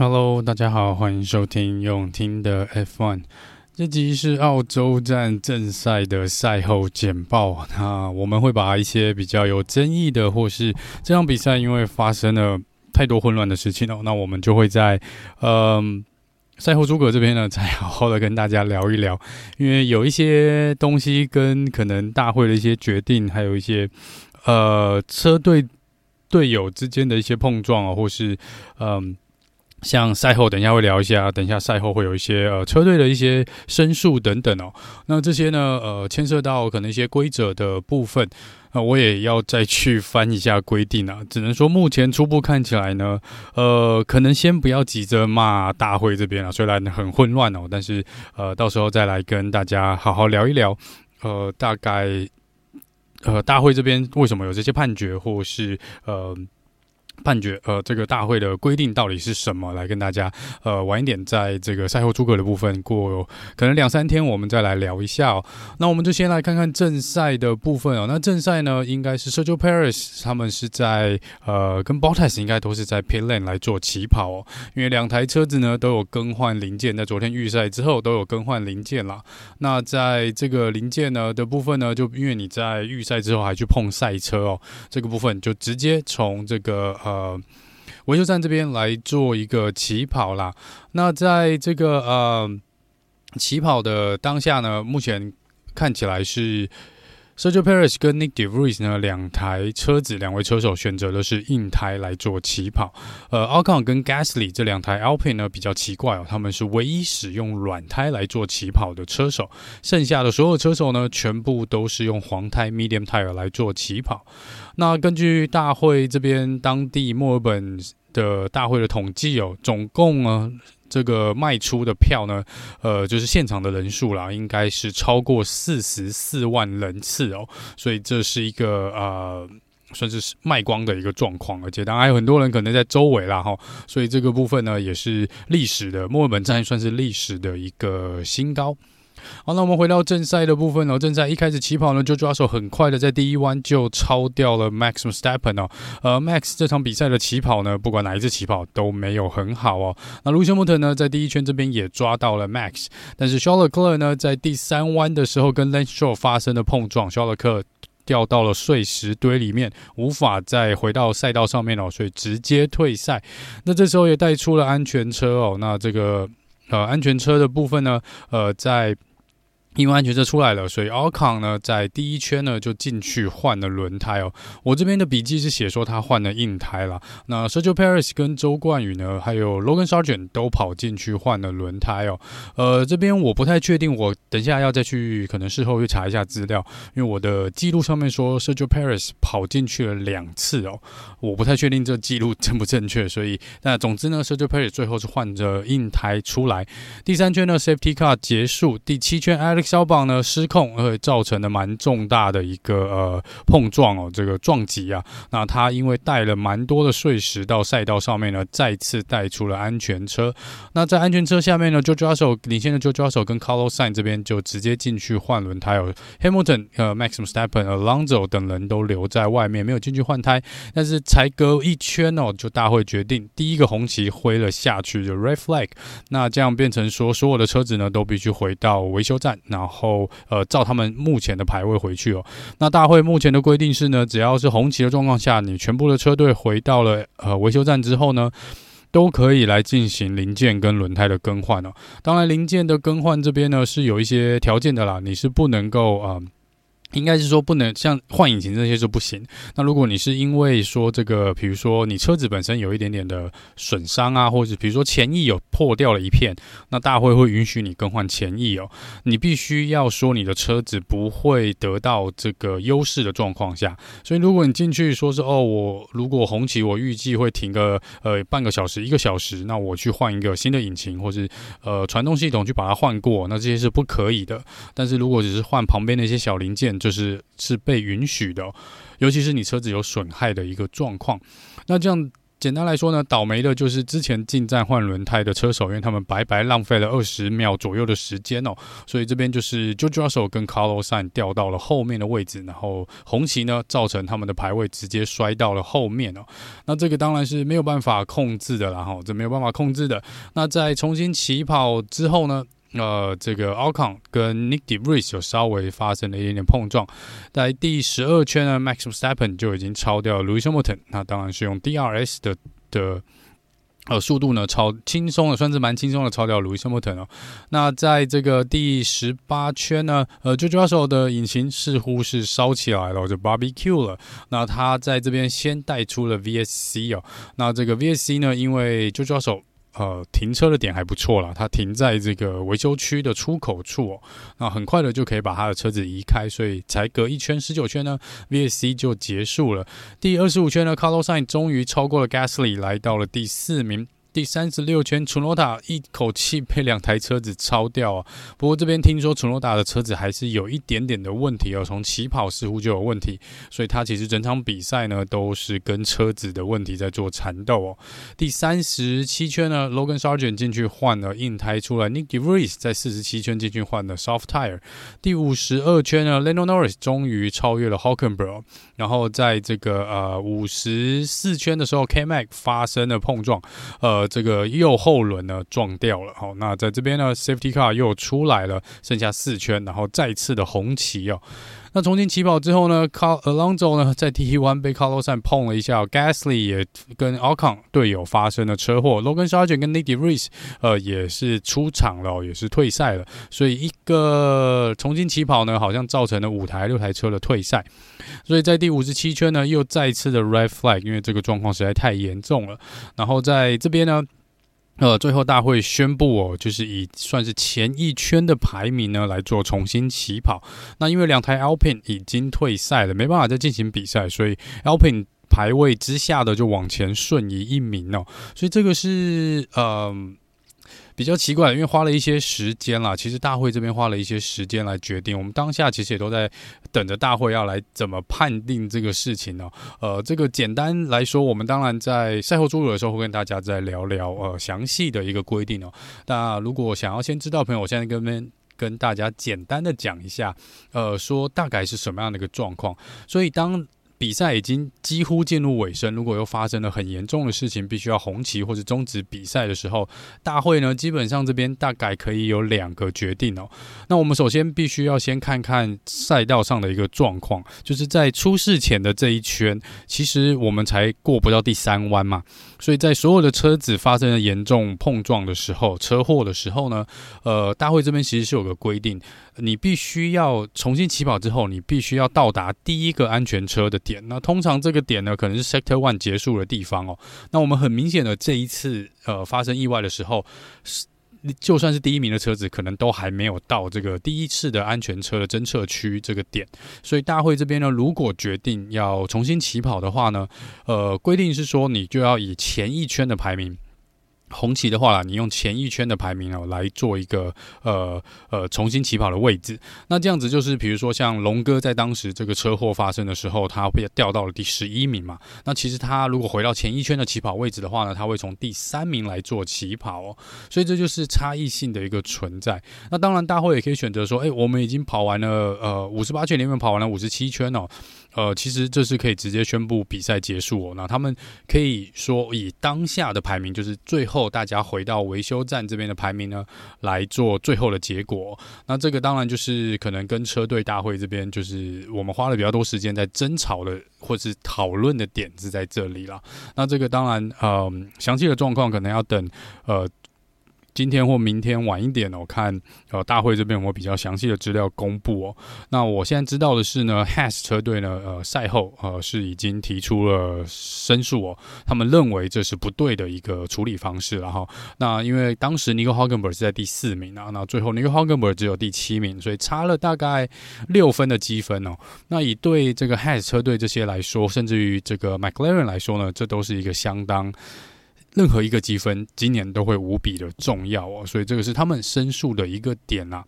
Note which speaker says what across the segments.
Speaker 1: Hello，大家好，欢迎收听用听的 F1。这集是澳洲站正赛的赛后简报。那我们会把一些比较有争议的，或是这场比赛因为发生了太多混乱的事情哦，那我们就会在嗯赛后诸葛这边呢，再好好的跟大家聊一聊。因为有一些东西跟可能大会的一些决定，还有一些呃车队队友之间的一些碰撞啊，或是嗯。像赛后，等一下会聊一下。等一下赛后会有一些呃车队的一些申诉等等哦。那这些呢，呃，牵涉到可能一些规则的部分，那我也要再去翻一下规定啊。只能说目前初步看起来呢，呃，可能先不要急着骂大会这边啊，虽然很混乱哦，但是呃，到时候再来跟大家好好聊一聊。呃，大概呃大会这边为什么有这些判决，或是呃。判决呃，这个大会的规定到底是什么？来跟大家呃晚一点，在这个赛后诸葛的部分过可能两三天，我们再来聊一下哦。那我们就先来看看正赛的部分哦。那正赛呢，应该是 Sergio Perez 他们是在呃跟 Bottas 应该都是在 Pit Lane 来做起跑哦，因为两台车子呢都有更换零件，在昨天预赛之后都有更换零件啦。那在这个零件呢的部分呢，就因为你在预赛之后还去碰赛车哦，这个部分就直接从这个。呃维修站这边来做一个起跑啦。那在这个呃起跑的当下呢，目前看起来是 Sergio Perez 跟 Nick De Vries 呢两台车子，两位车手选择的是硬胎来做起跑。呃，Alcon 跟 Gasly 这两台 Alpine 呢比较奇怪哦，他们是唯一使用软胎来做起跑的车手，剩下的所有车手呢全部都是用黄胎 Medium Tire 来做起跑。那根据大会这边当地墨尔本的大会的统计哦，总共呢这个卖出的票呢，呃，就是现场的人数啦，应该是超过四十四万人次哦，所以这是一个呃算是卖光的一个状况，而且当然还有很多人可能在周围啦哈，所以这个部分呢也是历史的墨尔本站算是历史的一个新高。好，那我们回到正赛的部分哦。正赛一开始起跑呢，就抓手很快的在第一弯就超掉了 Max Verstappen 哦。呃，Max 这场比赛的起跑呢，不管哪一次起跑都没有很好哦。那 Lewis Hamilton 呢，在第一圈这边也抓到了 Max，但是 Charles Leclerc 呢，在第三弯的时候跟 Lance Stroll 发生了碰撞，Charles Leclerc 掉到了碎石堆里面，无法再回到赛道上面哦，所以直接退赛。那这时候也带出了安全车哦。那这个呃安全车的部分呢，呃在。因为安全车出来了，所以 Alcon 呢在第一圈呢就进去换了轮胎哦。我这边的笔记是写说他换了硬胎啦。那 Sergio Paris 跟周冠宇呢，还有 Logan Sargent 都跑进去换了轮胎哦。呃，这边我不太确定，我等一下要再去可能事后去查一下资料，因为我的记录上面说 Sergio Paris 跑进去了两次哦，我不太确定这记录正不正确。所以那总之呢，Sergio Paris 最后是换着硬胎出来。第三圈呢，Safety Car 结束。第七圈，Alex 消防呢失控，而造成了蛮重大的一个呃碰撞哦，这个撞击啊。那他因为带了蛮多的碎石到赛道上面呢，再次带出了安全车。那在安全车下面呢，JoJo 手领先的 JoJo 手跟 Carlos Sainz 这边就直接进去换轮胎哦。Hamilton、呃，Max i m s t e p p e n Alonso 等人都留在外面，没有进去换胎。但是才隔一圈哦，就大会决定第一个红旗挥了下去，就 Red Flag。那这样变成说，所有的车子呢都必须回到维修站。然后，呃，照他们目前的排位回去哦。那大会目前的规定是呢，只要是红旗的状况下，你全部的车队回到了呃维修站之后呢，都可以来进行零件跟轮胎的更换哦。当然，零件的更换这边呢是有一些条件的啦，你是不能够啊。呃应该是说不能像换引擎这些就不行。那如果你是因为说这个，比如说你车子本身有一点点的损伤啊，或者比如说前翼有破掉了一片，那大会会允许你更换前翼哦。你必须要说你的车子不会得到这个优势的状况下。所以如果你进去说是哦，我如果红旗我预计会停个呃半个小时一个小时，那我去换一个新的引擎或是呃传动系统去把它换过，那这些是不可以的。但是如果只是换旁边的一些小零件，就是是被允许的，尤其是你车子有损害的一个状况。那这样简单来说呢，倒霉的就是之前进站换轮胎的车手，因为他们白白浪费了二十秒左右的时间哦，所以这边就是 j o j o s o 跟 Carlos s a n 掉到了后面的位置，然后红旗呢造成他们的排位直接摔到了后面哦。那这个当然是没有办法控制的啦，哈，这没有办法控制的。那在重新起跑之后呢，呃，这个 Alcon 跟 Nick De Vries 有稍微发生了一点点碰撞，在第十二圈呢，Max Verstappen 就已经超掉了 Lewis Hamilton，那当然是用 DRS 的的呃速度呢超轻松的，算是蛮轻松的超掉 Lewis Hamilton 哦。那在这个第十八圈呢，呃，George Russell 的引擎似乎是烧起来了，就 Barbecue 了。那他在这边先带出了 VSC 哦，那这个 VSC 呢，因为 George Russell 呃，停车的点还不错啦，它停在这个维修区的出口处哦，那很快的就可以把他的车子移开，所以才隔一圈十九圈呢，VSC 就结束了。第二十五圈呢，Carlos Sainz 终于超过了 Gasly，来到了第四名。第三十六圈，楚诺达一口气被两台车子超掉啊！不过这边听说楚诺达的车子还是有一点点的问题哦，从起跑似乎就有问题，所以他其实整场比赛呢都是跟车子的问题在做缠斗哦。第三十七圈呢，Logan Sargent 进去换了硬胎出来，Nick De Vries 在四十七圈进去换了 Soft Tire。第五十二圈呢，Lando Norris 终于超越了 Hulkenberg，然后在这个呃五十四圈的时候，K Mac 发生了碰撞，呃。这个右后轮呢撞掉了，好，那在这边呢，Safety Car 又出来了，剩下四圈，然后再次的红旗哦。那重新起跑之后呢，Car Alonso 呢在 T1 被 Carlos Sainz 碰了一下，Gasly 也跟 Ocon 队友发生了车祸，Logan Sargent 跟 Nick De Vries 呃也是出场了，也是退赛了，所以一个重新起跑呢，好像造成了五台六台车的退赛，所以在第五十七圈呢，又再次的 Red Flag，因为这个状况实在太严重了，然后在这边呢。呃，最后大会宣布哦，就是以算是前一圈的排名呢来做重新起跑。那因为两台 Alpine 已经退赛了，没办法再进行比赛，所以 Alpine 排位之下的就往前顺移一名哦。所以这个是嗯。呃比较奇怪，因为花了一些时间啦。其实大会这边花了一些时间来决定。我们当下其实也都在等着大会要来怎么判定这个事情呢？呃，这个简单来说，我们当然在赛后诸如的时候会跟大家再聊聊呃详细的一个规定哦。那如果想要先知道朋友，我现在跟跟大家简单的讲一下，呃，说大概是什么样的一个状况。所以当比赛已经几乎进入尾声，如果又发生了很严重的事情，必须要红旗或者终止比赛的时候，大会呢基本上这边大概可以有两个决定哦。那我们首先必须要先看看赛道上的一个状况，就是在出事前的这一圈，其实我们才过不到第三弯嘛，所以在所有的车子发生了严重碰撞的时候，车祸的时候呢，呃，大会这边其实是有个规定。你必须要重新起跑之后，你必须要到达第一个安全车的点。那通常这个点呢，可能是 Sector One 结束的地方哦。那我们很明显的这一次呃发生意外的时候，就算是第一名的车子，可能都还没有到这个第一次的安全车的侦测区这个点。所以大会这边呢，如果决定要重新起跑的话呢，呃，规定是说你就要以前一圈的排名。红旗的话啦，你用前一圈的排名哦来做一个呃呃重新起跑的位置。那这样子就是，比如说像龙哥在当时这个车祸发生的时候，他被掉到了第十一名嘛。那其实他如果回到前一圈的起跑位置的话呢，他会从第三名来做起跑哦。所以这就是差异性的一个存在。那当然，大会也可以选择说，哎，我们已经跑完了呃五十八圈里面跑完了五十七圈哦。呃，其实这是可以直接宣布比赛结束哦。那他们可以说以当下的排名，就是最后大家回到维修站这边的排名呢，来做最后的结果。那这个当然就是可能跟车队大会这边，就是我们花了比较多时间在争吵的或是讨论的点子在这里了。那这个当然，呃，详细的状况可能要等呃。今天或明天晚一点哦，看呃大会这边有没比较详细的资料公布哦。那我现在知道的是呢，Has 车队呢，呃赛后呃是已经提出了申诉哦，他们认为这是不对的一个处理方式了哈。那因为当时 Nico Hulkenberg 是在第四名啊，那最后 Nico Hulkenberg 只有第七名，所以差了大概六分的积分哦。那以对这个 Has 车队这些来说，甚至于这个 McLaren 来说呢，这都是一个相当。任何一个积分，今年都会无比的重要哦，所以这个是他们申诉的一个点呐。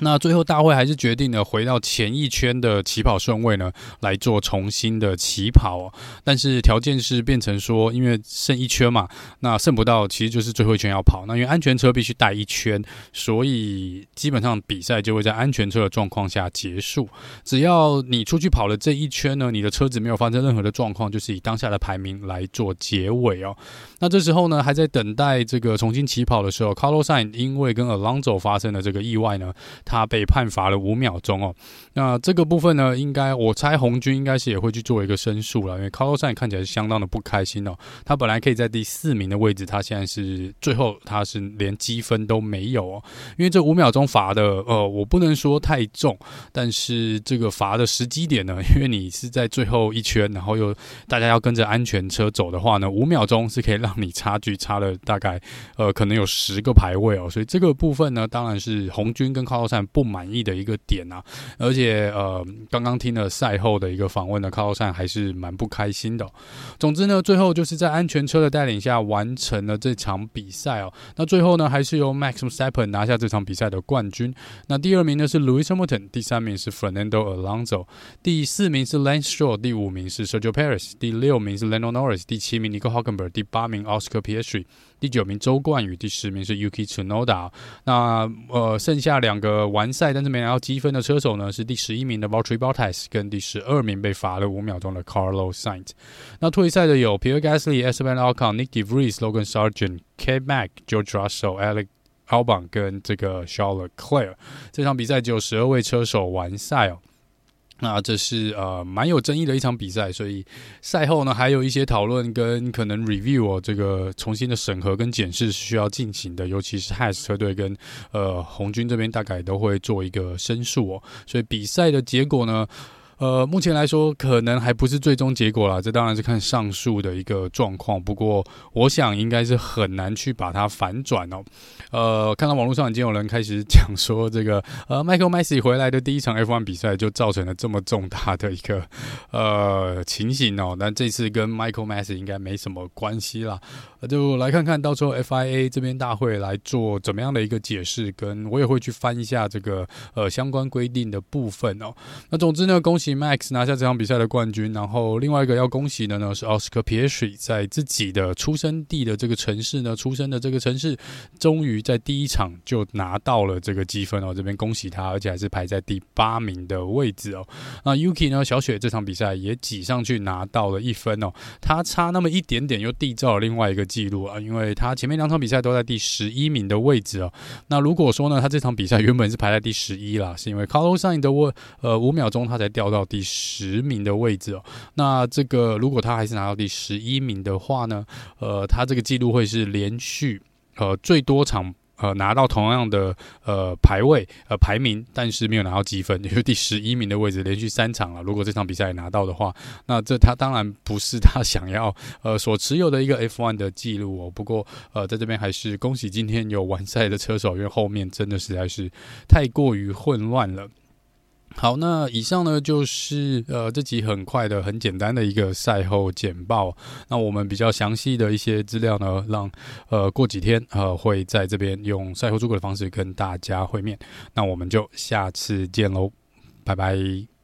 Speaker 1: 那最后大会还是决定了回到前一圈的起跑顺位呢，来做重新的起跑哦。但是条件是变成说，因为剩一圈嘛，那剩不到，其实就是最后一圈要跑。那因为安全车必须带一圈，所以基本上比赛就会在安全车的状况下结束。只要你出去跑了这一圈呢，你的车子没有发生任何的状况，就是以当下的排名来做结尾哦。那这时候呢，还在等待这个重新起跑的时候，Carlos s i n 因为跟 Alonso 发生了这个意外呢。他被判罚了五秒钟哦，那这个部分呢，应该我猜红军应该是也会去做一个申诉了，因为 caoxan 看起来是相当的不开心哦。他本来可以在第四名的位置，他现在是最后他是连积分都没有哦。因为这五秒钟罚的，呃，我不能说太重，但是这个罚的时机点呢，因为你是在最后一圈，然后又大家要跟着安全车走的话呢，五秒钟是可以让你差距差了大概呃可能有十个排位哦，所以这个部分呢，当然是红军跟 caoxan 不满意的一个点啊，而且呃，刚刚听了赛后的一个访问呢，卡洛山还是蛮不开心的。总之呢，最后就是在安全车的带领下完成了这场比赛哦。那最后呢，还是由 Max Verstappen 拿下这场比赛的冠军。那第二名呢是 Lewis Hamilton，第三名是 Fernando Alonso，第四名是 Lance Stroll，第五名是 Sergio Perez，第六名是 Lando Norris，第七名 Nico Hulkenberg，第八名 Oscar Piastri。第九名周冠宇，第十名是 Yuki Tsunoda。那呃，剩下两个完赛但是没拿到积分的车手呢，是第十一名的 Valtteri Bottas 跟第十二名被罚了五秒钟的 Carlos Sainz。那退赛的有 Pierre Gasly、Esteban Ocon、Nick De Vries、Logan Sargeant、K-Mag、George Russell、Alex Albon 跟这个 Charles Leclerc。这场比赛只有十二位车手完赛哦。那这是呃蛮有争议的一场比赛，所以赛后呢还有一些讨论跟可能 review 哦，这个重新的审核跟检视需要进行的，尤其是 Has 车队跟呃红军这边大概都会做一个申诉哦，所以比赛的结果呢。呃，目前来说可能还不是最终结果啦，这当然是看上诉的一个状况。不过，我想应该是很难去把它反转哦。呃，看到网络上已经有人开始讲说，这个 呃，Michael Masi 回来的第一场 F1 比赛就造成了这么重大的一个 呃情形哦。但这次跟 Michael Masi 应该没什么关系啦。就来看看到时候 FIA 这边大会来做怎么样的一个解释，跟我也会去翻一下这个呃相关规定的部分哦。那总之呢，恭喜 Max 拿下这场比赛的冠军，然后另外一个要恭喜的呢是 Oscar Piastri 在自己的出生地的这个城市呢，出生的这个城市，终于在第一场就拿到了这个积分哦，这边恭喜他，而且还是排在第八名的位置哦。那 Yuki 呢，小雪这场比赛也挤上去拿到了一分哦，他差那么一点点又缔造了另外一个。记录啊，因为他前面两场比赛都在第十一名的位置哦。那如果说呢，他这场比赛原本是排在第十一啦，是因为 Carlos s a i n 的我呃五秒钟他才掉到到第十名的位置哦。那这个如果他还是拿到第十一名的话呢，呃，他这个记录会是连续呃最多场。呃，拿到同样的呃排位呃排名，但是没有拿到积分，就是第十一名的位置，连续三场了。如果这场比赛拿到的话，那这他当然不是他 想要呃所持有的一个 F1 的记录哦。不过呃，在这边还是恭喜今天有完赛的车手，因为后面真的实在是太过于混乱了。好，那以上呢就是呃这集很快的、很简单的一个赛后简报。那我们比较详细的一些资料呢，让呃过几天呃会在这边用赛后诸葛的方式跟大家会面。那我们就下次见喽，拜拜。